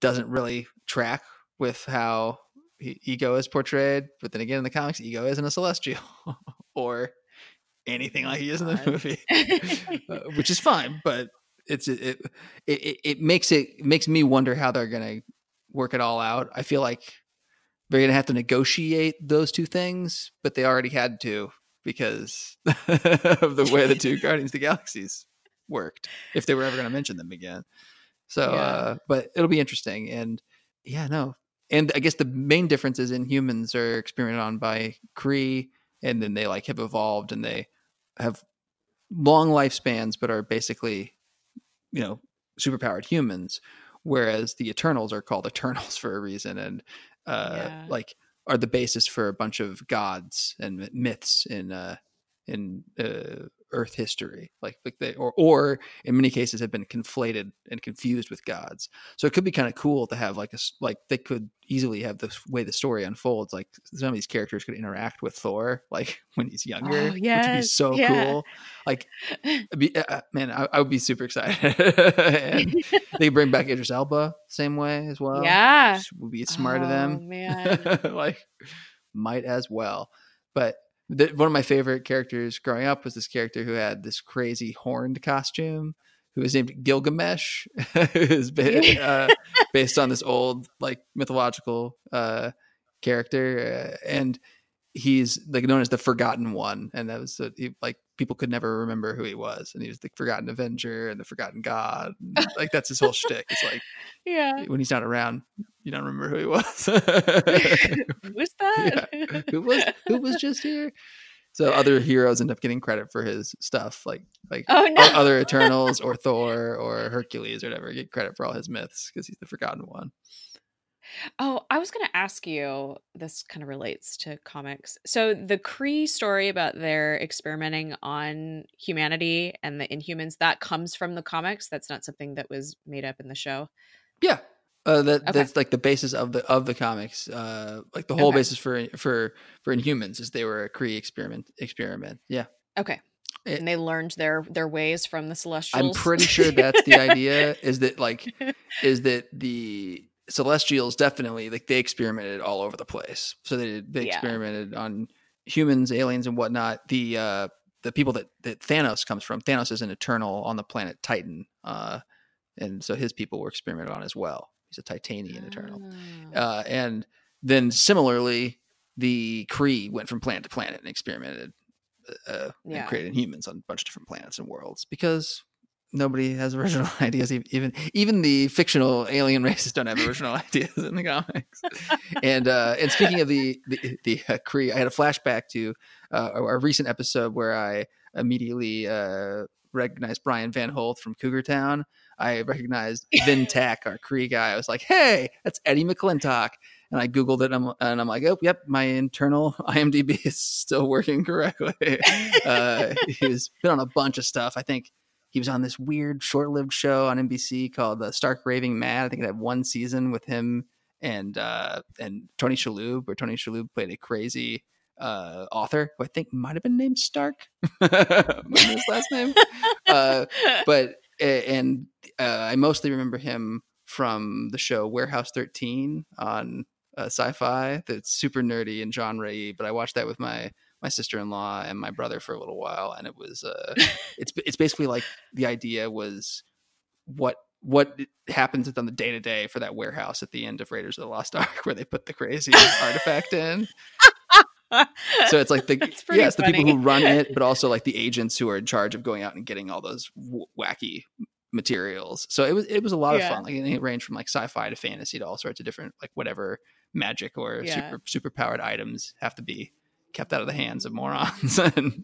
S2: doesn't really track with how he, ego is portrayed. But then again, in the comics, ego isn't a celestial or anything like he is in the movie, uh, which is fine. But it's it it, it it makes it it makes me wonder how they're gonna work it all out. I feel like they're gonna have to negotiate those two things, but they already had to because of the way the two Guardians of the Galaxies worked. If they were ever gonna mention them again. So,
S1: Yeah.
S2: uh, but it'll be interesting. And yeah, no. And I guess the main difference is in humans are experimented on by Kree, and then they like have evolved and they have long lifespans, but are basically, you know, superpowered humans. Whereas the Eternals are called Eternals for a reason, and uh,
S1: Yeah.
S2: like are the basis for a bunch of gods and myths in uh, in uh, Earth history, like like they or or in many cases have been conflated and confused with gods. So it could be kind of cool to have like a like they could easily have the way the story unfolds. Like some of these characters could interact with Thor, like when he's younger,
S1: Oh,
S2: which would be so
S1: yeah.
S2: cool. Like, be, uh, man, I, I would be super excited. and they bring back Idris Elba same way as well.
S1: yeah.
S2: which would be smart of
S1: Oh,
S2: them
S1: man.
S2: like might as well but the, one of my favorite characters growing up was this character who had this crazy horned costume who was named gilgamesh who's ba- uh, based on this old like mythological uh, character uh, and he's like known as the forgotten one and that was uh, he, like people could never remember who he was and he was the forgotten avenger and the forgotten god and, like that's his whole shtick it's like
S1: yeah.
S2: when he's not around, you don't remember who he was.
S1: Who's that?
S2: who was who was just here? So other heroes end up getting credit for his stuff, like like
S1: Oh no.
S2: other Eternals or Thor or Hercules or whatever get credit for all his myths because he's the forgotten one.
S1: Oh, I was going to ask you. This kind of relates to comics. So the Kree story about their experimenting on humanity and the Inhumans that comes from the comics. That's not something that was made up in the show.
S2: Yeah. Uh, that
S1: Okay.
S2: that's like the basis of the of the comics. Uh, like the whole
S1: Okay.
S2: basis for for for Inhumans is they were a Kree experiment experiment. Yeah,
S1: Okay.
S2: It-
S1: and they learned their their ways from the Celestials.
S2: I'm pretty sure that's the idea. Is that like is that the Celestials definitely like they experimented all over the place. So they they
S1: Yeah.
S2: experimented on humans, aliens, and whatnot. The uh the people that that Thanos comes from. Thanos is an Eternal on the planet Titan, uh, and so his people were experimented on as well. He's a Titanian Eternal.
S1: Ah.
S2: Uh, and then similarly, the Kree went from planet to planet and experimented uh,
S1: Yeah.
S2: and created humans on a bunch of different planets and worlds because nobody has original ideas. Even even the fictional alien races don't have original ideas in the comics. And uh, and speaking of the the, the uh, Kree, I had a flashback to uh, a, a recent episode where I immediately uh, recognized Brian Van Holt from Cougar Town. I recognized Vin-Tak, our Kree guy. I was like, "Hey, that's Eddie McClintock." And I googled it, and I'm, and I'm like, "Oh, yep, my internal IMDb is still working correctly." uh, he's been on a bunch of stuff. I think he was on this weird, short-lived show on NBC called uh, Stark Raving Mad. I think it had one season with him and uh, and Tony Shalhoub, where Tony Shalhoub played a crazy uh, author who I think might have been named Stark. His last name uh, but and uh, I mostly remember him from the show Warehouse 13 on uh, Sci-Fi. That's super nerdy and genre y, but I watched that with my my sister-in-law and my brother for a little while, and it was uh, it's it's basically like the idea was what what happens on the day to day for that warehouse at the end of Raiders of the Lost Ark, where they put the crazy artifact in. So it's like the yeah, it's the people who run it, but also like the agents who are in charge of going out and getting all those w- wacky materials. So it was it was a lot of fun. Like it ranged from like sci-fi to fantasy to all sorts of different like whatever magic or
S1: Yeah.
S2: super super powered items have to be kept out of the hands of morons and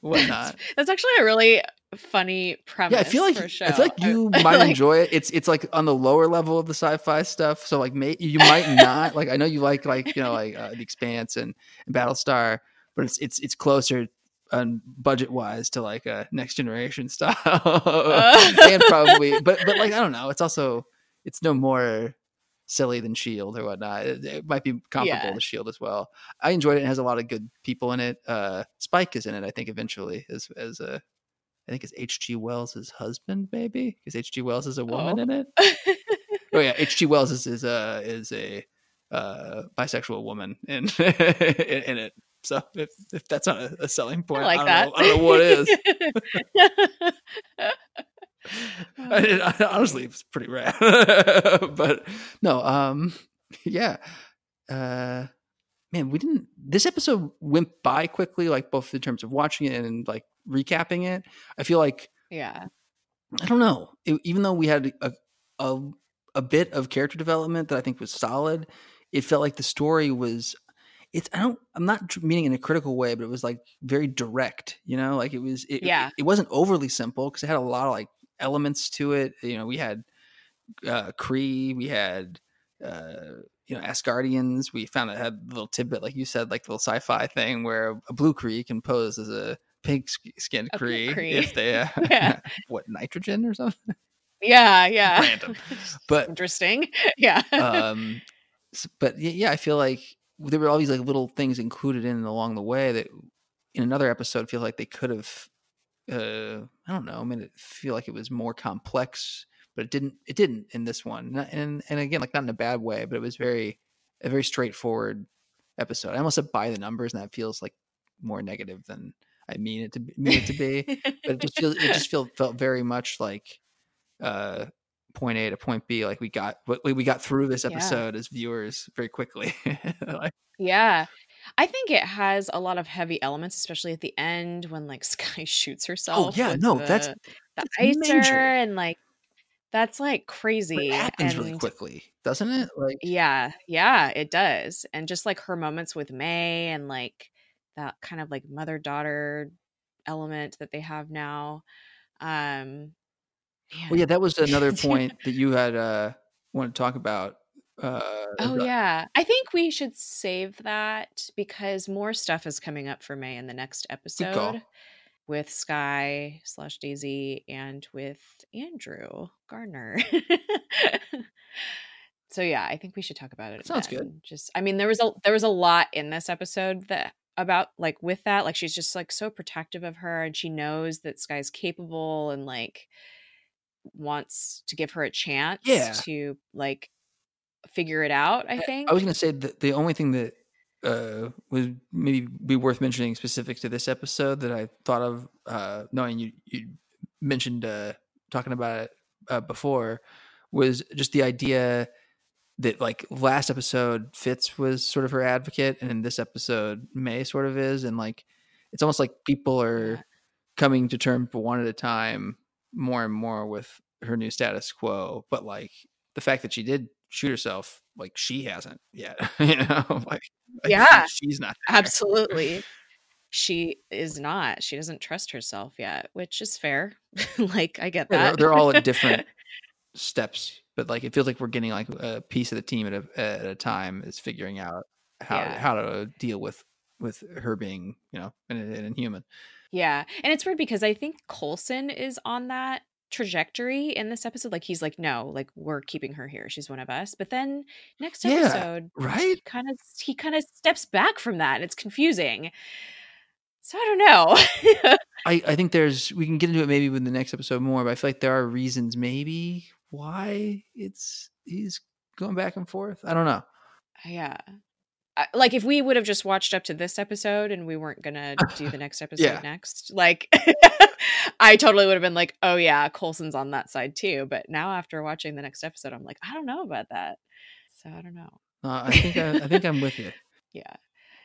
S2: whatnot.
S1: That's actually a really funny premise.
S2: Yeah, I feel like. I feel like you
S1: I-
S2: might
S1: like-
S2: enjoy it. It's it's like on the lower level of the sci-fi stuff. So like, may, you might not like. I know you like like you know like uh, the Expanse and, and Battlestar, but it's it's it's closer on budget wise to like a next generation style, and probably. But but like I don't know. It's also it's no more silly than Shield or whatnot. It, it might be comparable
S1: Yeah.
S2: to Shield as well. I enjoyed it. It has a lot of good people in it. Uh, Spike is in it. I think eventually as as a I think it's H.G. Wells' husband, maybe, because H.G. Wells is a woman
S1: Oh.
S2: in it. Oh yeah, H.G. Wells is is a is a uh, bisexual woman in in, it. So if if that's not a, a selling point,
S1: I like
S2: don't
S1: that.
S2: Know, I don't know what is. I, I- honestly, it's pretty rad. but no, um, yeah, uh, man, we didn't. This episode went by quickly, like both in terms of watching it and like recapping it. I feel like
S1: yeah.
S2: I don't know. It- even though we had a, a a bit of character development that I think was solid, it felt like the story was. It's I don't I'm not meaning in a critical way, but it was like very direct. You know, like it was. It,
S1: Yeah.
S2: It, it wasn't overly simple because it had a lot of like elements to it. You know, we had uh Kree, we had uh you know Asgardians. We found out had a little tidbit, like you said, like the little sci-fi thing where a blue Kree can pose as a pink skinned
S1: A pink
S2: Kree
S1: Kree.
S2: if they uh,
S1: Yeah.
S2: what nitrogen or something.
S1: Yeah, yeah.
S2: Random. But
S1: Interesting. Yeah.
S2: um but yeah i feel like there were all these like little things included in along the way that in another episode feel like they could have uh i don't know i mean it feel like it was more complex but it didn't it didn't in this one and and again like not in a bad way but it was very a very straightforward episode i almost said by the numbers and that feels like more negative than i mean it to be, mean it to be but it just feels it just feel felt very much like uh point A to point B. Like we got what we we got through this
S1: Yeah.
S2: episode as viewers very quickly. like,
S1: Yeah. I think it has a lot of heavy elements, especially at the end when like Skye shoots herself.
S2: oh yeah, no, that's
S1: the, the
S2: that's
S1: icer
S2: major.
S1: and like that's like crazy.
S2: it happens
S1: and
S2: really quickly, doesn't it? Like
S1: yeah, yeah, it does. And just like her moments with May and like that kind of like mother daughter element that they have now. Um
S2: well, yeah, that was another point that you had uh want to talk about. Uh,
S1: Oh yeah. I think we should save that because more stuff is coming up for May in the next episode with Skye slash Daisy and with Andrew Garner. so yeah, I think we should talk about it.
S2: Sounds good.
S1: Just I mean there was a there was a lot in this episode that about like with that like she's just like so protective of her and she knows that Skye's capable and like wants to give her a chance
S2: Yeah.
S1: to like figure it out, I think.
S2: I was going to say that the only thing that uh, would maybe be worth mentioning specific to this episode that I thought of, uh, knowing you you mentioned uh, talking about it uh, before, was just the idea that like last episode Fitz was sort of her advocate, and in this episode May sort of is, and like it's almost like people are coming to terms one at a time more and more with her new status quo, but like the fact that she did shoot herself, like she hasn't yet, you know, like,
S1: Yeah.
S2: she's not there.
S1: Absolutely. She is not. She doesn't trust herself yet, which is fair. like I get
S2: Yeah, they're,
S1: that.
S2: they're all at different steps, but like it feels like we're getting like a piece of the team at a at a time is figuring out how
S1: Yeah.
S2: how to deal with with her being you know an, an inhuman.
S1: yeah. And it's weird because I think Coulson is on that trajectory in this episode. Like he's like, no, like we're keeping her here. She's one of us. But then next
S2: Yeah,
S1: episode,
S2: Right?
S1: kind of he kind of steps back from that. and It's confusing. So I don't know.
S2: I, I think there's we can get into it maybe with the next episode more, but I feel like there are reasons maybe why it's he's going back and forth. I don't know.
S1: Uh, yeah. Like if we would have just watched up to this episode and we weren't gonna do the next episode
S2: Yeah.
S1: next, like I totally would have been like, oh yeah, Coulson's on that side too. But now after watching the next episode, I'm like, I don't know about that. So I don't know.
S2: Uh, I think I, I think I'm with you.
S1: Yeah.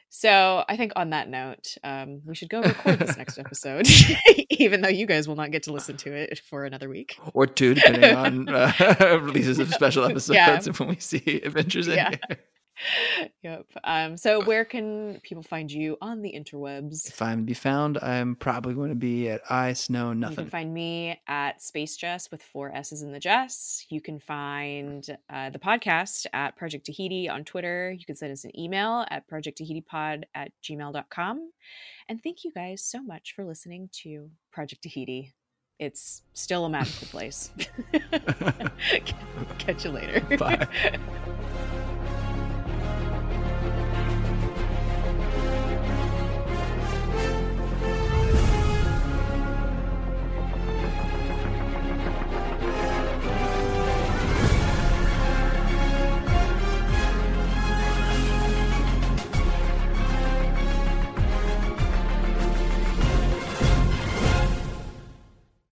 S1: So I think on that note, um, we should go record this next episode, even though you guys will not get to listen to it for another week.
S2: Or two, depending on uh, releases of special episodes
S1: Yeah.
S2: when we see Adventures in
S1: Yeah.
S2: here.
S1: Yep. Um, so where can people find you on the interwebs?
S2: If I'm to be found, I'm probably going to be at I Snow Nothing.
S1: You can find me at Space Jess with four S's in the Jess. You can find uh, the podcast at Project Tahiti on Twitter. You can send us an email at projecttahitipod at gmail.com. And thank you guys so much for listening to Project Tahiti. It's still a magical place. Catch you later.
S2: Bye.